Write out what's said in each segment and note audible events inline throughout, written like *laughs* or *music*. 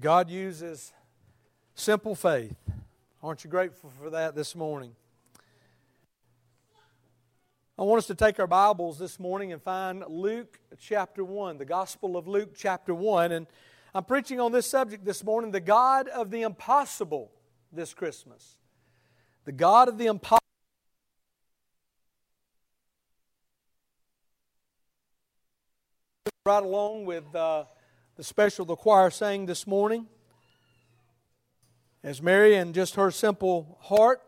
God uses simple faith. Aren't you grateful for that this morning? I want us to take our Bibles this morning and find Luke chapter 1, the Gospel of Luke chapter 1. And I'm preaching on this subject this morning the God of the impossible this Christmas. The God of the impossible. Right along with uh, the special the choir sang this morning. As Mary, and just her simple heart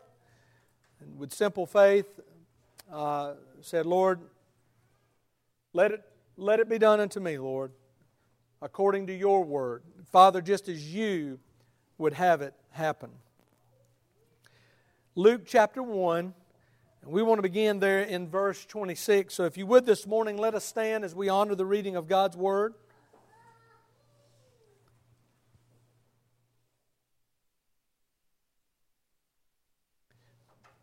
and with simple faith, uh, said, Lord, let it, let it be done unto me, Lord, according to your word. Father, just as you would have it happen. Luke chapter 1, and we want to begin there in verse 26. So if you would this morning, let us stand as we honor the reading of God's word.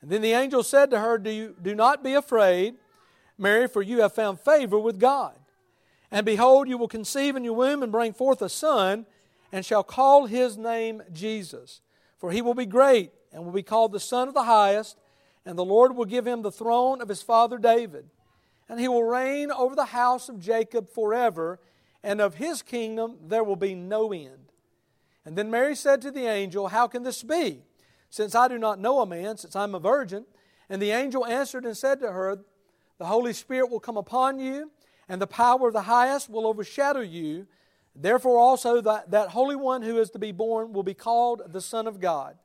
And then the angel said to her, Do, you, do not be afraid, Mary, for you have found favor with God. And behold, you will conceive in your womb and bring forth a son, and shall call his name Jesus. For he will be great, and will be called the Son of the Highest, and the Lord will give him the throne of his father David. And he will reign over the house of Jacob forever, and of his kingdom there will be no end. And then Mary said to the angel, How can this be? Since I do not know a man, since I'm a virgin. And the angel answered and said to her, The Holy Spirit will come upon you, and the power of the highest will overshadow you. Therefore, also, that, that Holy One who is to be born will be called the Son of God.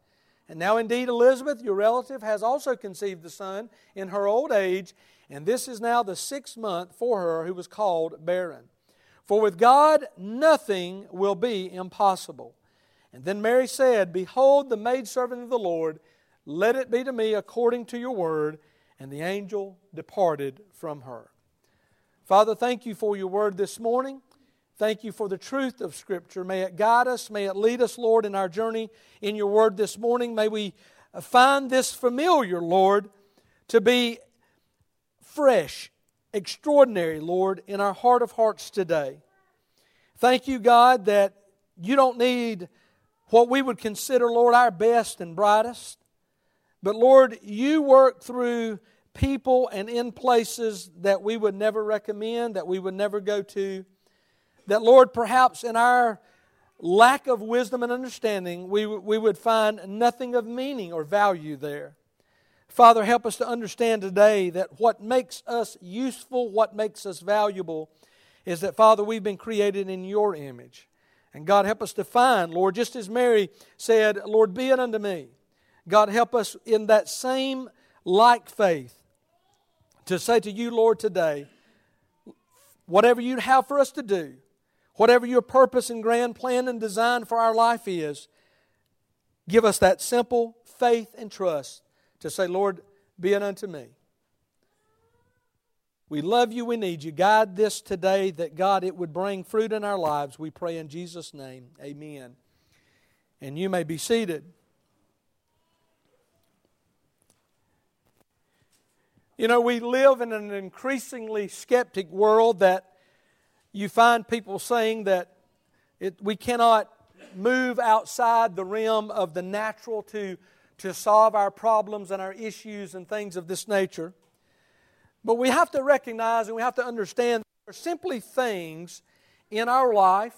And now, indeed, Elizabeth, your relative, has also conceived the Son in her old age, and this is now the sixth month for her who was called barren. For with God, nothing will be impossible. And then Mary said, Behold, the maidservant of the Lord, let it be to me according to your word. And the angel departed from her. Father, thank you for your word this morning. Thank you for the truth of Scripture. May it guide us. May it lead us, Lord, in our journey in your word this morning. May we find this familiar, Lord, to be fresh, extraordinary, Lord, in our heart of hearts today. Thank you, God, that you don't need what we would consider, Lord, our best and brightest. But Lord, you work through people and in places that we would never recommend, that we would never go to. That, Lord, perhaps in our lack of wisdom and understanding, we, we would find nothing of meaning or value there. Father, help us to understand today that what makes us useful, what makes us valuable, is that, Father, we've been created in your image. And God, help us to find, Lord, just as Mary said, Lord, be it unto me. God, help us in that same like faith to say to you, Lord, today, whatever you have for us to do, whatever your purpose and grand plan and design for our life is, give us that simple faith and trust to say, Lord, be it unto me. We love you. We need you. Guide this today that God, it would bring fruit in our lives. We pray in Jesus' name. Amen. And you may be seated. You know, we live in an increasingly skeptic world that you find people saying that it, we cannot move outside the realm of the natural to, to solve our problems and our issues and things of this nature. But we have to recognize and we have to understand there are simply things in our life,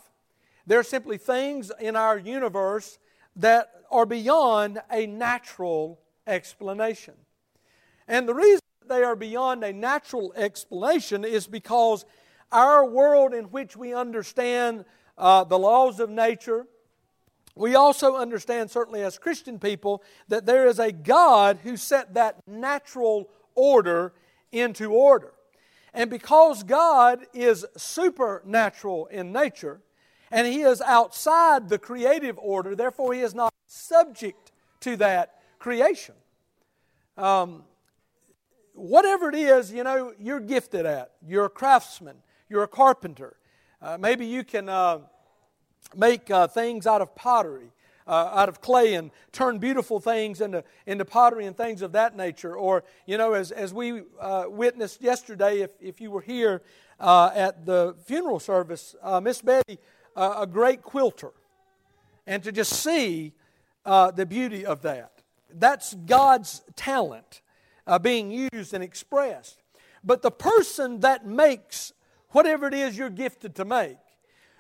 there are simply things in our universe that are beyond a natural explanation. And the reason they are beyond a natural explanation is because our world in which we understand uh, the laws of nature, we also understand, certainly as Christian people, that there is a God who set that natural order into order. And because God is supernatural in nature, And he is outside the creative order, therefore, he is not subject to that creation. Um, whatever it is, you know, you're gifted at. You're a craftsman, you're a carpenter. Uh, maybe you can uh, make uh, things out of pottery. Uh, out of clay and turn beautiful things into, into pottery and things of that nature. Or, you know, as, as we uh, witnessed yesterday, if, if you were here uh, at the funeral service, Miss Betty, a great quilter. And to just see the beauty of that. That's God's talent uh, being used and expressed. But the person that makes whatever it is you're gifted to make,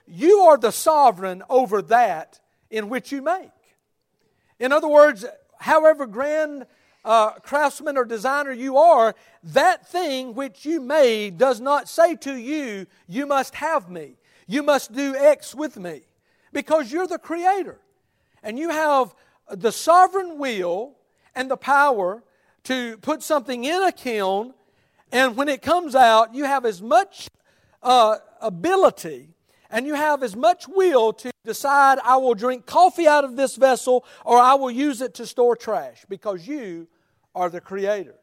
you are the sovereign over that in which you make. In other words, however grand uh, craftsman or designer you are, that thing which you made does not say to you, you must have me. You must do X with me. Because you're the creator. And you have the sovereign will and the power to put something in a kiln, and when it comes out, you have as much uh, ability and you have as much will to decide, I will drink coffee out of this vessel or I will use it to store trash because you are the creator.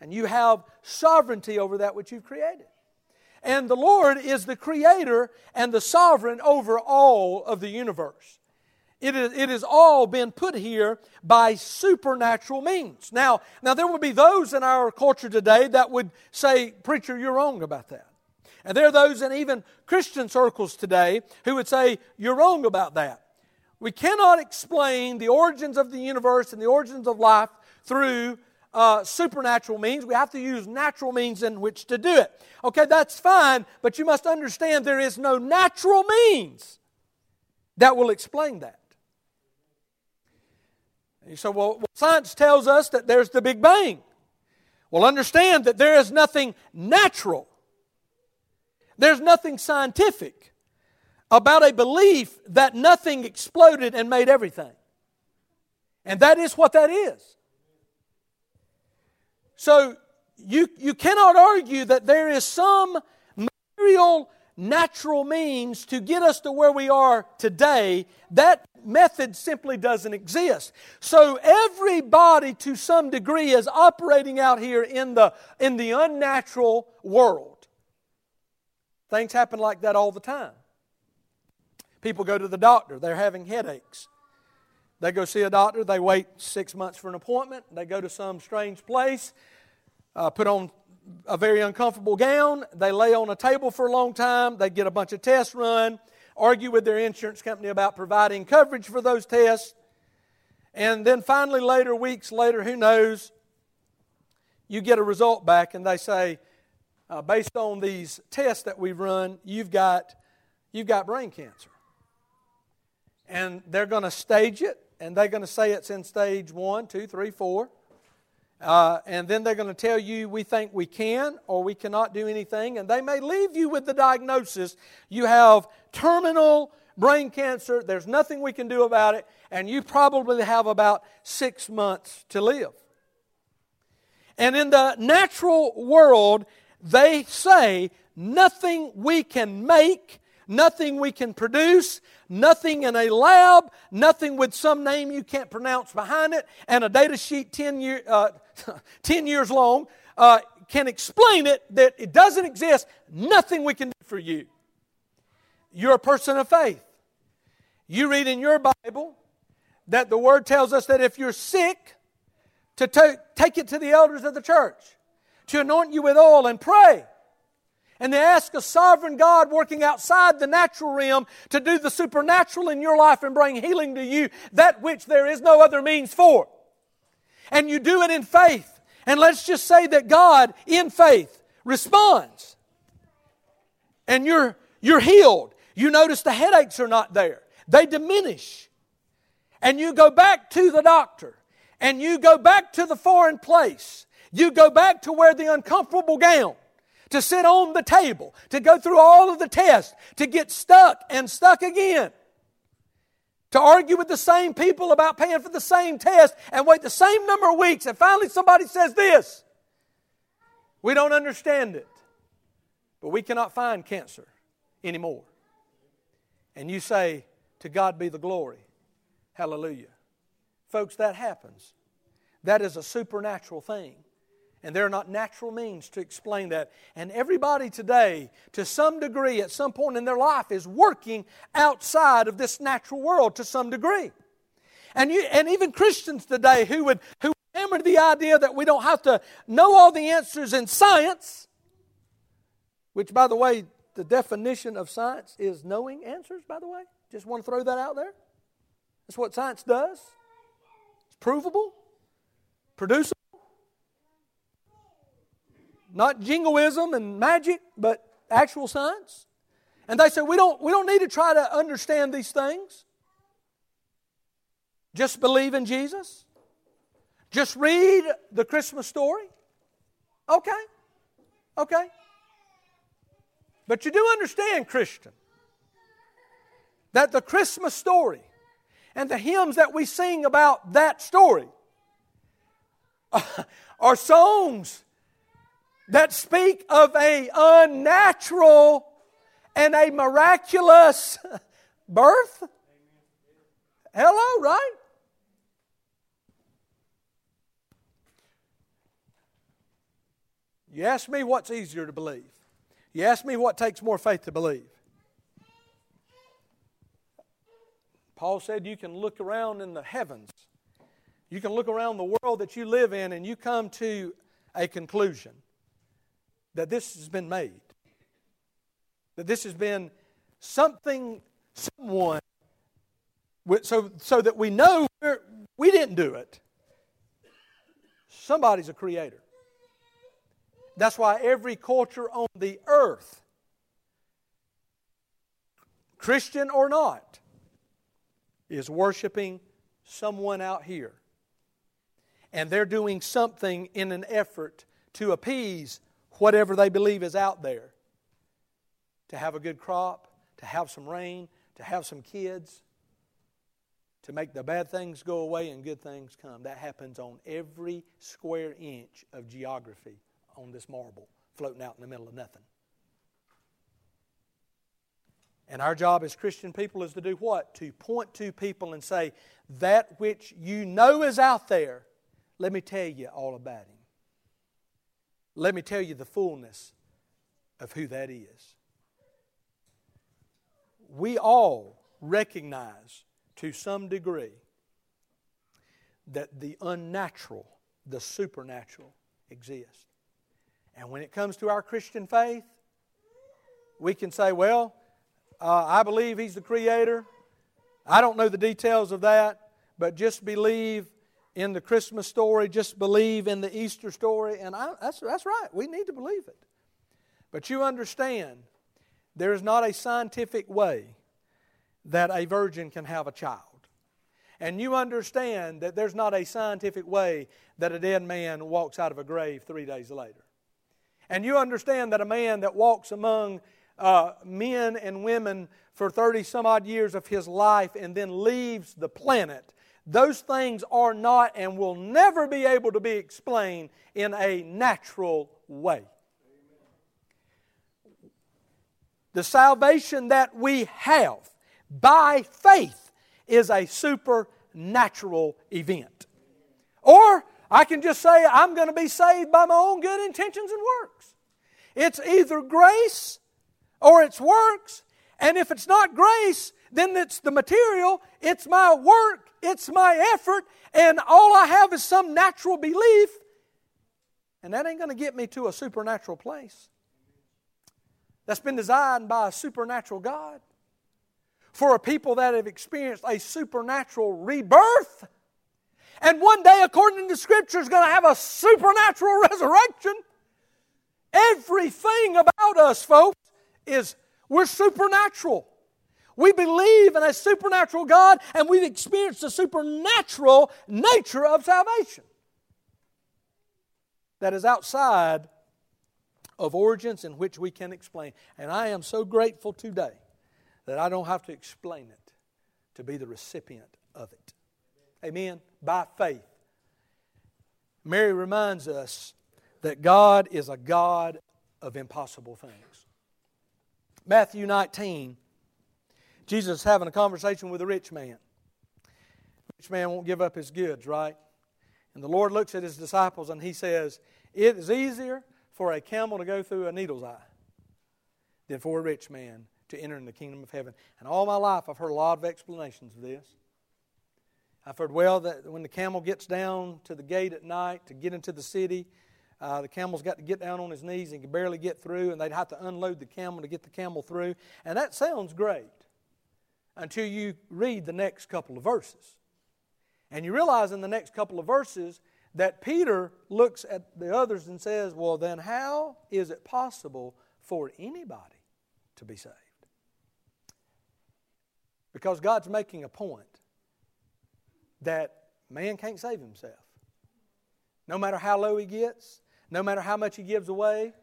And you have sovereignty over that which you've created. And the Lord is the creator and the sovereign over all of the universe. It is, all been put here by supernatural means. Now, now, there will be those in our culture today that would say, Preacher, you're wrong about that. And there are those in even Christian circles today who would say, You're wrong about that. We cannot explain the origins of the universe and the origins of life through uh, supernatural means. We have to use natural means in which to do it. Okay, that's fine, but you must understand there is no natural means that will explain that. You say, well, science tells us that there's the Big Bang. Well, understand that there is nothing natural, there's nothing scientific about a belief that nothing exploded and made everything. And that is what that is. So you, you cannot argue that there is some material natural means to get us to where we are today, that method simply doesn't exist. So everybody to some degree is operating out here in the, in the unnatural world. Things happen like that all the time. People go to the doctor, they're having headaches. They go see a doctor, they wait six months for an appointment, they go to some strange place, uh, put on a very uncomfortable gown. They lay on a table for a long time. They get a bunch of tests run, argue with their insurance company about providing coverage for those tests. And then finally, later, weeks later, who knows, you get a result back and they say, uh, based on these tests that we've run, you've got, you've got brain cancer. And they're going to stage it, and they're going to say it's in stage one, two, three, four. Uh, and then they're going to tell you we think we can or we cannot do anything. And they may leave you with the diagnosis you have terminal brain cancer, there's nothing we can do about it, and you probably have about six months to live. And in the natural world, they say nothing we can make, nothing we can produce, nothing in a lab, nothing with some name you can't pronounce behind it, and a data sheet 10, year, uh, *laughs* 10 years long uh, can explain it that it doesn't exist, nothing we can do for you. You're a person of faith. You read in your Bible that the Word tells us that if you're sick, to take it to the elders of the church, to anoint you with oil and pray and they ask a sovereign God working outside the natural realm to do the supernatural in your life and bring healing to you, that which there is no other means for. And you do it in faith. And let's just say that God, in faith, responds. And you're, you're healed. You notice the headaches are not there, they diminish. And you go back to the doctor, and you go back to the foreign place. You go back to wear the uncomfortable gown to sit on the table, to go through all of the tests, to get stuck and stuck again, to argue with the same people about paying for the same test and wait the same number of weeks, and finally somebody says this. We don't understand it, but we cannot find cancer anymore. and you say, To God be the glory. Hallelujah. Folks, that happens. That is a supernatural thing. And there are not natural means to explain that. And everybody today, to some degree, at some point in their life, is working outside of this natural world to some degree. And, you, and even Christians today who would, who hammer the idea that we don't have to know all the answers in science, which, by the way, the definition of science is knowing answers, by the way. Just want to throw that out there. That's what science does. It's provable, producible. Not jingoism and magic, but actual science. And they say we don't, we don't need to try to understand these things. Just believe in Jesus. Just read the Christmas story. Okay. Okay. But you do understand, Christian, that the Christmas story and the hymns that we sing about that story *laughs* are songs that speak of a unnatural and a miraculous birth. Hello, right? You ask me what's easier to believe. You ask me what takes more faith to believe. Paul said you can look around in the heavens. You can look around the world that you live in and you come to a conclusion that this has been made. That this has been something, someone, so, so that we know we didn't do it. Somebody's a creator. That's why every culture on the earth, Christian or not, is worshiping someone out here. And they're doing something in an effort to appease whatever they believe is out there. To have a good crop, to have some rain, to have some kids, to make the bad things go away and good things come. That happens on every square inch of geography on this marble floating out in the middle of nothing. And our job as Christian people is to do what? To point to people and say, that which you know is out there, let me tell you all about him. Let me tell you the fullness of who that is. We all recognize to some degree that the unnatural, the supernatural exists. And when it comes to our Christian faith, we can say, well, uh, I believe He's the Creator. I don't know the details of that, but just believe in the Christmas story, just believe in the Easter story. And I, that's, that's right, we need to believe it. But you understand, there is not a scientific way that a virgin can have a child. And you understand that there's not a scientific way that a dead man walks out of a grave three days later. And you understand that a man that walks among uh, men and women for 30 some odd years of his life and then leaves the planet, those things are not and will never be able to be explained in a natural way. The salvation that we have by faith is a supernatural event. Or I can just say, I'm going to be saved by my own good intentions and works. It's either grace or it's works. And if it's not grace, then it's the material, it's my work, it's my effort, and all I have is some natural belief. And that ain't going to get me to a supernatural place. That's been designed by a supernatural God. For a people that have experienced a supernatural rebirth and one day, according to Scripture, is going to have a supernatural *laughs* resurrection. Everything about us, folks, is we're supernatural. We believe in a supernatural God and we've experienced the supernatural nature of salvation that is outside of origins in which we can explain. And I am so grateful today that I don't have to explain it to be the recipient of it. Amen. By faith. Mary reminds us that God is a God of impossible things. Matthew 19 Jesus is having a conversation with a rich man. Rich man won't give up his goods, right? And the Lord looks at his disciples and he says, It is easier for a camel to go through a needle's eye than for a rich man to enter in the kingdom of heaven. And all my life I've heard a lot of explanations of this. I've heard, well, that when the camel gets down to the gate at night to get into the city, uh, the camel's got to get down on his knees and can barely get through, and they'd have to unload the camel to get the camel through. And that sounds great until you read the next couple of verses. And you realize in the next couple of verses that Peter looks at the others and says, Well, then how is it possible for anybody to be saved? Because God's making a point that man can't save himself. No matter how low he gets, no matter how much he gives away.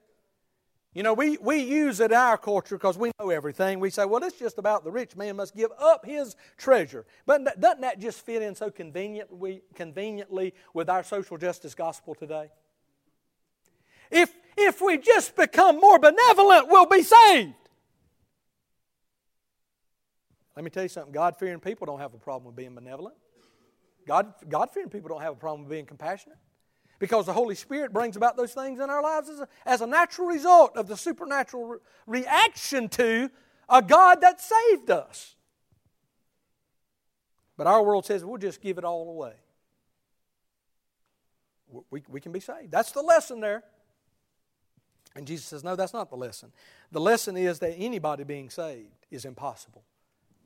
You know, we, we use it in our culture because we know everything. We say, well, it's just about the rich man must give up his treasure. But doesn't that just fit in so conveniently, conveniently with our social justice gospel today? If, if we just become more benevolent, we'll be saved. Let me tell you something God fearing people don't have a problem with being benevolent. God, fearing people don't have a problem with being compassionate because the Holy Spirit brings about those things in our lives as a, as a natural result of the supernatural re- reaction to a God that saved us. But our world says we'll just give it all away. We, we can be saved. That's the lesson there. And Jesus says, no, that's not the lesson. The lesson is that anybody being saved is impossible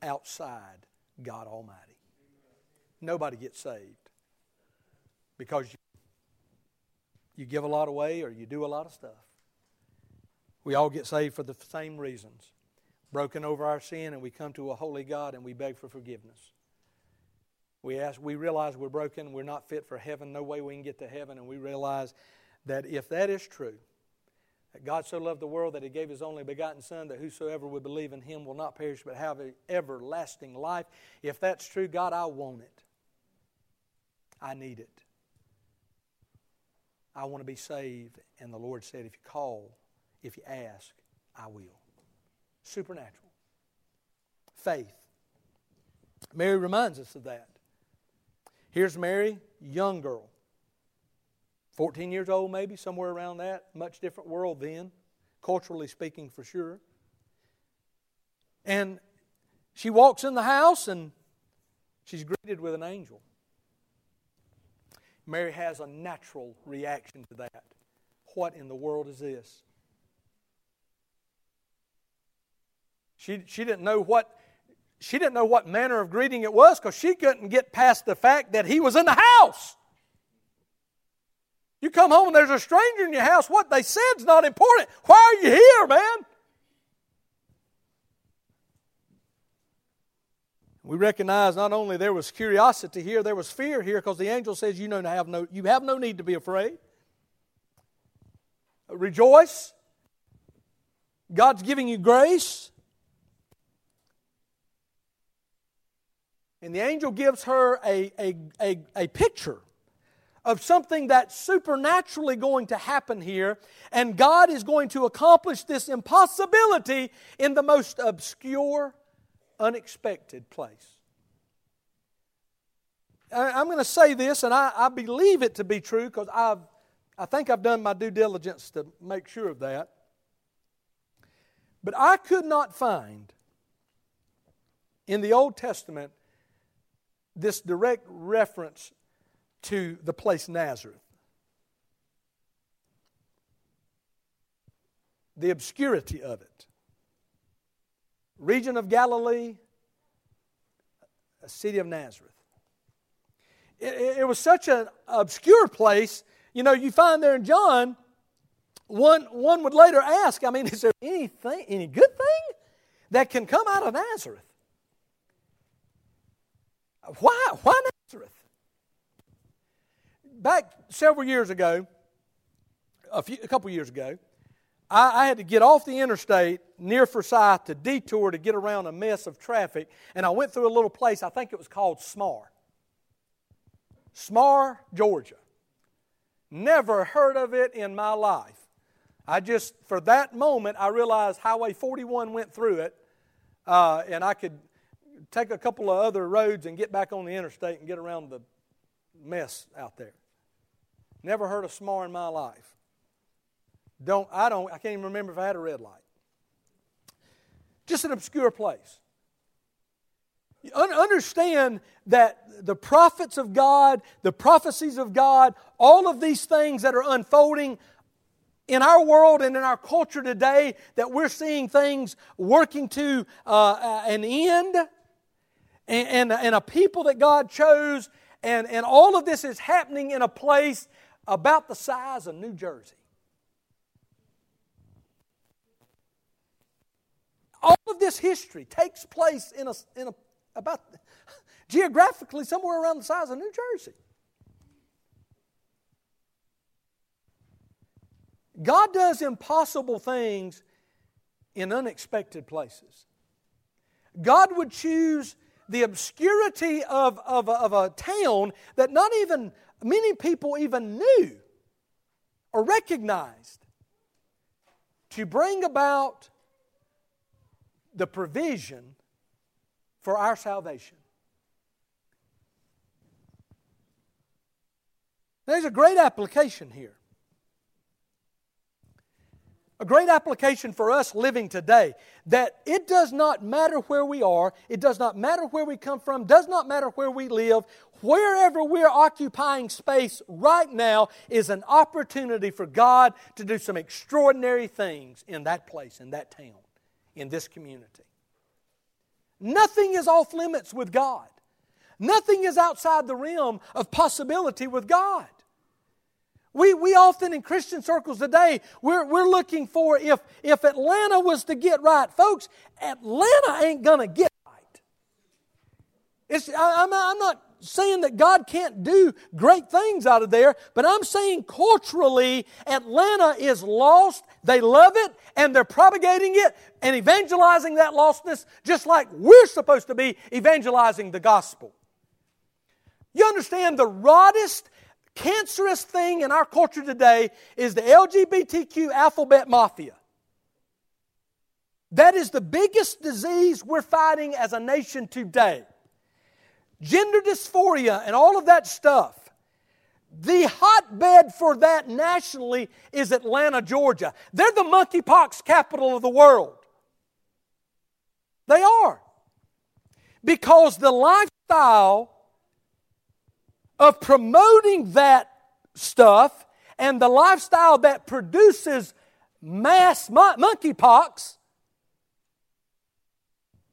outside God Almighty. Nobody gets saved because you, you give a lot away or you do a lot of stuff. We all get saved for the same reasons broken over our sin, and we come to a holy God and we beg for forgiveness. We ask, we realize we're broken, we're not fit for heaven, no way we can get to heaven, and we realize that if that is true, that God so loved the world that he gave his only begotten Son, that whosoever would believe in him will not perish but have everlasting life. If that's true, God, I want it. I need it. I want to be saved. And the Lord said, if you call, if you ask, I will. Supernatural. Faith. Mary reminds us of that. Here's Mary, young girl. 14 years old, maybe, somewhere around that. Much different world then, culturally speaking, for sure. And she walks in the house and she's greeted with an angel. Mary has a natural reaction to that. What in the world is this? She, she didn't know what she didn't know what manner of greeting it was because she couldn't get past the fact that he was in the house. You come home and there's a stranger in your house. What they said's not important. Why are you here, man? We recognize not only there was curiosity here, there was fear here because the angel says you, know, have no, you have no need to be afraid. Rejoice. God's giving you grace. And the angel gives her a, a, a, a picture of something that's supernaturally going to happen here, and God is going to accomplish this impossibility in the most obscure, unexpected place. I'm going to say this, and I, I believe it to be true because I've, I think I've done my due diligence to make sure of that. But I could not find in the Old Testament this direct reference to the place Nazareth. The obscurity of it. Region of Galilee, a city of Nazareth. It, it was such an obscure place. You know, you find there in John, one, one would later ask, I mean, *laughs* is there anything, any good thing that can come out of Nazareth? Why, why Nazareth? back several years ago, a, few, a couple years ago, I, I, had to get off the interstate near Forsyth to detour to get around a mess of traffic, and I went through a little place, I think it was called Smarr. Smarr, Georgia. Never heard of it in my life. I just, for that moment, I realized Highway 41 went through it, uh, and I could take a couple of other roads and get back on the interstate and get around the mess out there. Never heard of Smarr in my life. Don't I don't I can't even remember if I had a red light. Just an obscure place. Understand that the prophets of God, the prophecies of God, all of these things that are unfolding in our world and in our culture today, that we're seeing things working to uh, an end, and, and, and a people that God chose, and, and all of this is happening in a place about the size of New Jersey. All of this history takes place in a, in a about geographically somewhere around the size of New Jersey. God does impossible things in unexpected places. God would choose the obscurity of, of, of a town that not even many people even knew or recognized to bring about the provision for our salvation. There's a great application here. A great application for us living today that it does not matter where we are, it does not matter where we come from, does not matter where we live, wherever we're occupying space right now is an opportunity for God to do some extraordinary things in that place, in that town, in this community. Nothing is off limits with God. Nothing is outside the realm of possibility with God. We, we often in Christian circles today, we're, we're looking for if, if Atlanta was to get right. Folks, Atlanta ain't going to get right. It's, I, I'm, I'm not saying that God can't do great things out of there, but I'm saying culturally, Atlanta is lost. They love it, and they're propagating it and evangelizing that lostness just like we're supposed to be evangelizing the gospel. You understand the rottest cancerous thing in our culture today is the LGBTQ alphabet mafia. That is the biggest disease we're fighting as a nation today. Gender dysphoria and all of that stuff. The hotbed for that nationally is Atlanta, Georgia. They're the monkeypox capital of the world. They are. Because the lifestyle of promoting that stuff and the lifestyle that produces mass monkeypox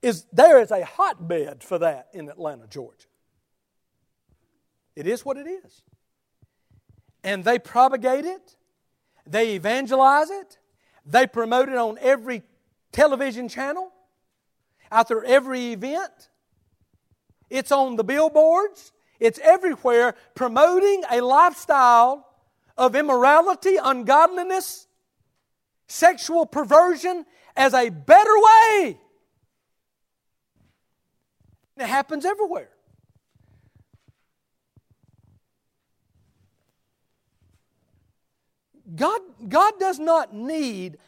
is there is a hotbed for that in Atlanta, Georgia. It is what it is. And they propagate it, they evangelize it, they promote it on every television channel, after every event. It's on the billboards, it's everywhere promoting a lifestyle of immorality, ungodliness, sexual perversion as a better way. It happens everywhere. God, God does not need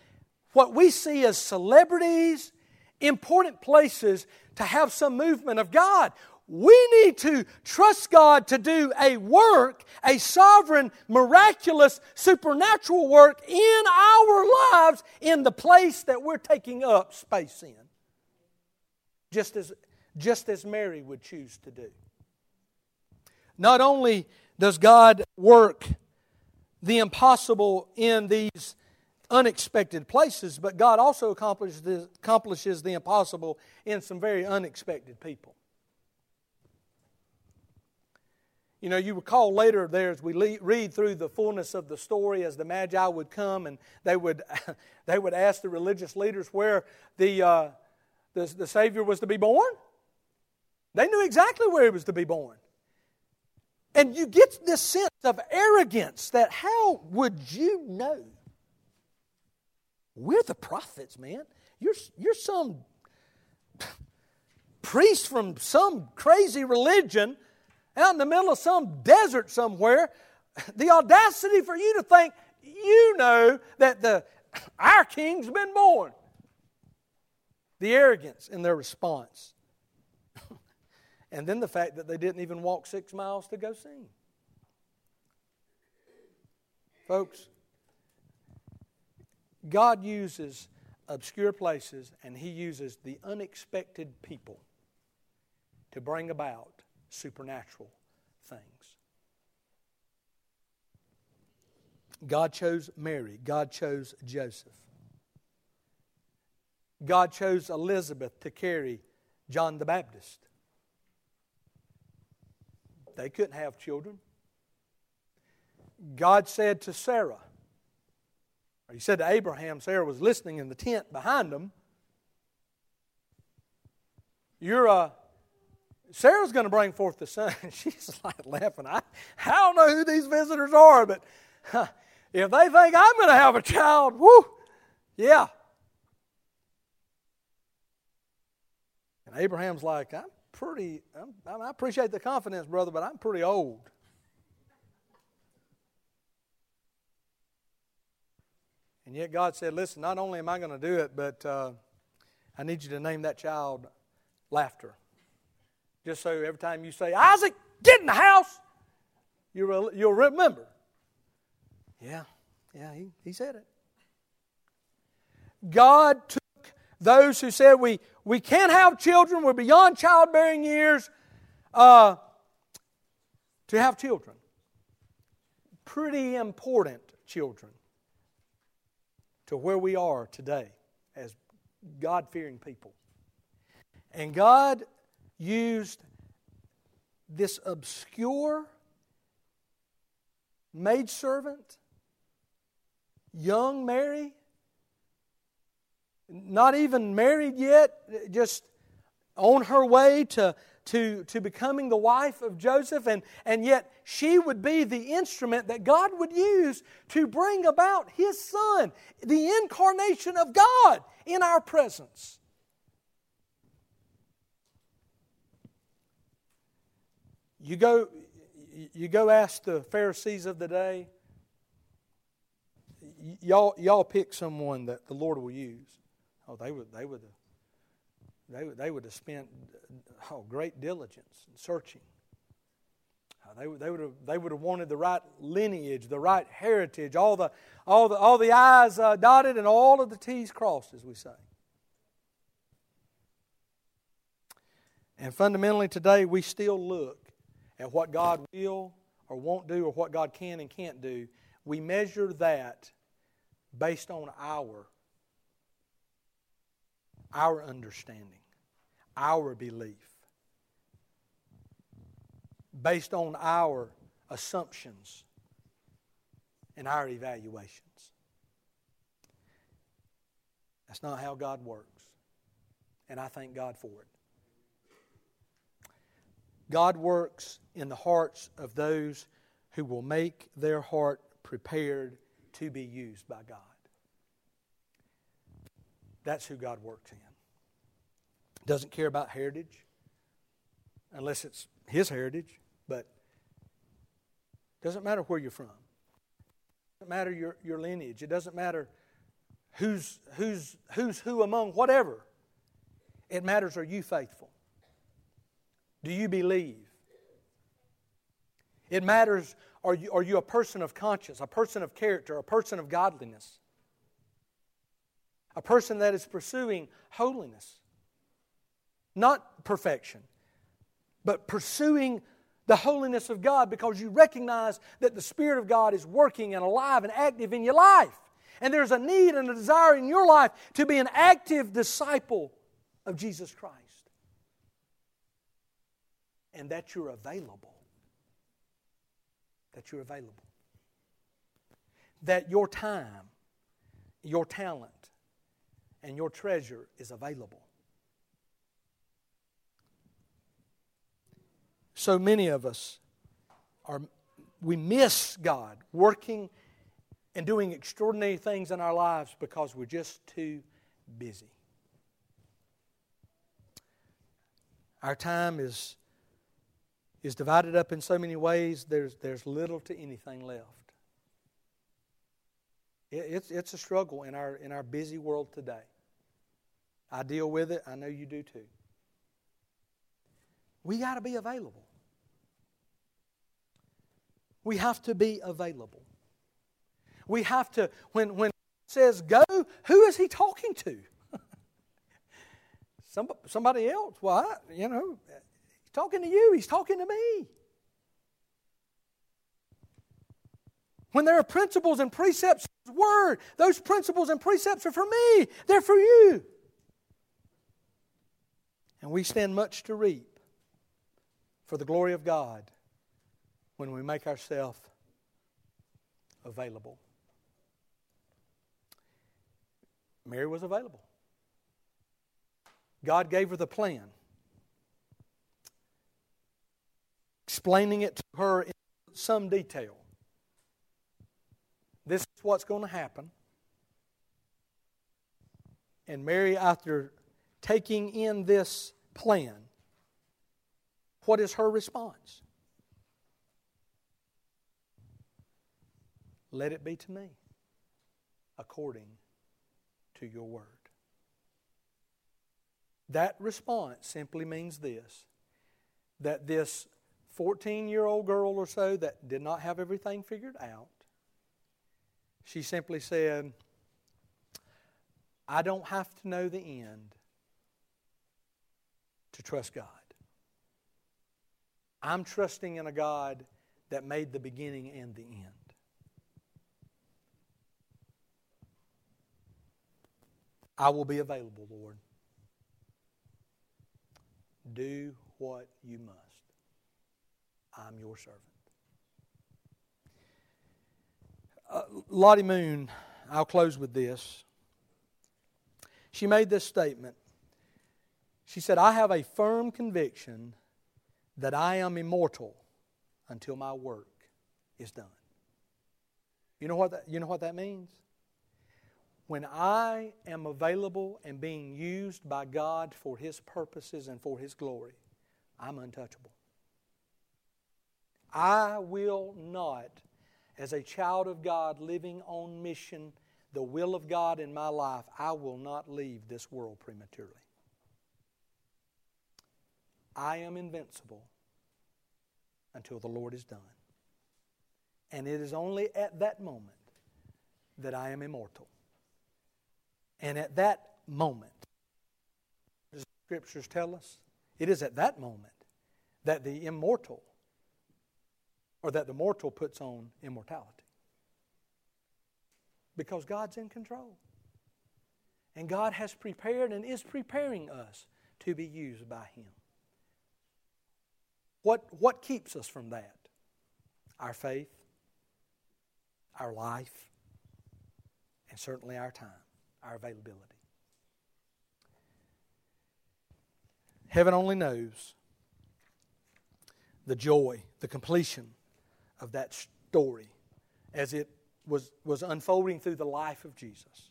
what we see as celebrities, important places to have some movement of God. We need to trust God to do a work, a sovereign, miraculous, supernatural work in our lives in the place that we're taking up space in. Just as, just as Mary would choose to do. Not only does God work the impossible in these unexpected places, but God also accomplishes the, accomplishes the impossible in some very unexpected people. You know, you recall later there as we read through the fullness of the story, as the Magi would come and they would, *laughs* they would ask the religious leaders where the, uh, the, the Savior was to be born. They knew exactly where he was to be born. And you get this sense of arrogance that how would you know? We're the prophets, man. You're, you're some priest from some crazy religion out in the middle of some desert somewhere, the audacity for you to think you know that the, our king's been born. the arrogance in their response, and then the fact that they didn't even walk six miles to go sing. Folks, God uses obscure places and He uses the unexpected people to bring about supernatural things. God chose Mary, God chose Joseph. God chose Elizabeth to carry John the Baptist. They couldn't have children. God said to Sarah, he said to Abraham, Sarah was listening in the tent behind them. You're uh, Sarah's going to bring forth the son. *laughs* She's like laughing. I, I don't know who these visitors are, but huh, if they think I'm going to have a child, whoo, yeah. And Abraham's like, I'm pretty, I'm, I appreciate the confidence, brother, but I'm pretty old. And yet God said, Listen, not only am I going to do it, but uh, I need you to name that child Laughter. Just so every time you say, Isaac, get in the house, you'll, you'll remember. Yeah, yeah, he, he said it. God took those who said we, we can't have children, we're beyond childbearing years, uh, to have children. Pretty important children to where we are today as God fearing people. And God used this obscure maidservant, young Mary, not even married yet, just on her way to to, to becoming the wife of Joseph, and, and yet she would be the instrument that God would use to bring about His Son, the incarnation of God in our presence. You go, you go ask the Pharisees of the day, y'all, y'all pick someone that the Lord will use. Oh, they would, they would have they, they would have spent oh, great diligence in searching. Uh, they, they, would have, they would have wanted the right lineage, the right heritage, all the, all the, all the I's uh, dotted and all of the T's crossed, as we say. And fundamentally, today, we still look at what God will or won't do or what God can and can't do. We measure that based on our our understanding, our belief, based on our assumptions and our evaluations. That's not how God works. And I thank God for it. God works in the hearts of those who will make their heart prepared to be used by God. That's who God works in. Doesn't care about heritage, unless it's his heritage, but doesn't matter where you're from. Doesn't matter your, your lineage. It doesn't matter who's, who's, who's who among whatever. It matters are you faithful? Do you believe? It matters are you, are you a person of conscience, a person of character, a person of godliness? A person that is pursuing holiness. Not perfection, but pursuing the holiness of God because you recognize that the Spirit of God is working and alive and active in your life. And there's a need and a desire in your life to be an active disciple of Jesus Christ. And that you're available. That you're available. That your time, your talent, and your treasure is available. So many of us are we miss God working and doing extraordinary things in our lives because we're just too busy. Our time is, is divided up in so many ways, there's, there's little to anything left. It, it's, it's a struggle in our, in our busy world today. I deal with it. I know you do too. We got to be available. We have to be available. We have to, when, when says go, who is he talking to? *laughs* somebody else? Well, I, you know, he's talking to you, he's talking to me. When there are principles and precepts, word, those principles and precepts are for me, they're for you. And we stand much to reap for the glory of God when we make ourselves available. Mary was available. God gave her the plan, explaining it to her in some detail. This is what's going to happen. And Mary, after taking in this plan, what is her response? Let it be to me according to your word. That response simply means this that this 14 year old girl or so that did not have everything figured out, she simply said, I don't have to know the end to trust God. I'm trusting in a God that made the beginning and the end. I will be available, Lord. Do what you must. I'm your servant. Uh, Lottie Moon, I'll close with this. She made this statement. She said, I have a firm conviction that I am immortal until my work is done. You know what that, you know what that means? When I am available and being used by God for His purposes and for His glory, I'm untouchable. I will not, as a child of God living on mission, the will of God in my life, I will not leave this world prematurely. I am invincible until the Lord is done. And it is only at that moment that I am immortal. And at that moment, the scriptures tell us, it is at that moment that the immortal, or that the mortal puts on immortality. Because God's in control. And God has prepared and is preparing us to be used by Him. What, what keeps us from that? Our faith, our life, and certainly our time our availability. Heaven only knows the joy, the completion of that story as it was, was unfolding through the life of Jesus.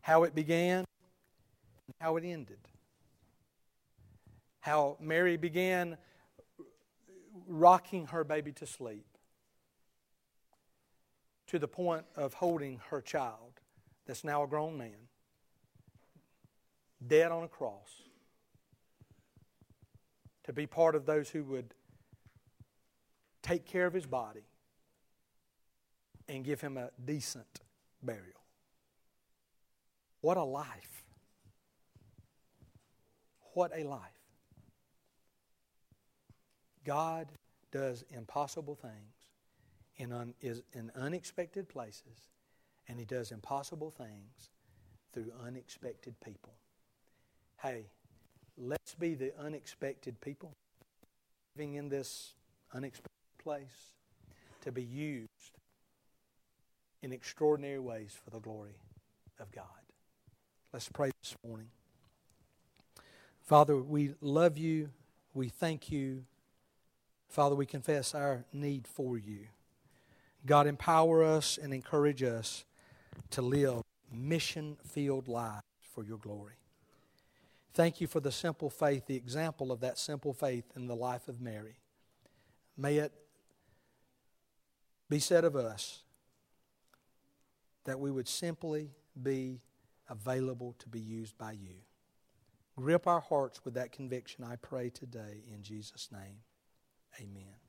How it began how it ended. How Mary began rocking her baby to sleep to the point of holding her child that's now a grown man, dead on a cross, to be part of those who would take care of his body and give him a decent burial. What a life! What a life. God does impossible things in, un, is in unexpected places and He does impossible things through unexpected people. Hey, let's be the unexpected people living in this unexpected place to be used in extraordinary ways for the glory of God. Let's pray this morning. Father, we love you. We thank you. Father, we confess our need for you. God, empower us and encourage us to live mission filled lives for your glory. Thank you for the simple faith, the example of that simple faith in the life of Mary. May it be said of us that we would simply be available to be used by you. Grip our hearts with that conviction, I pray today in Jesus' name. Amen.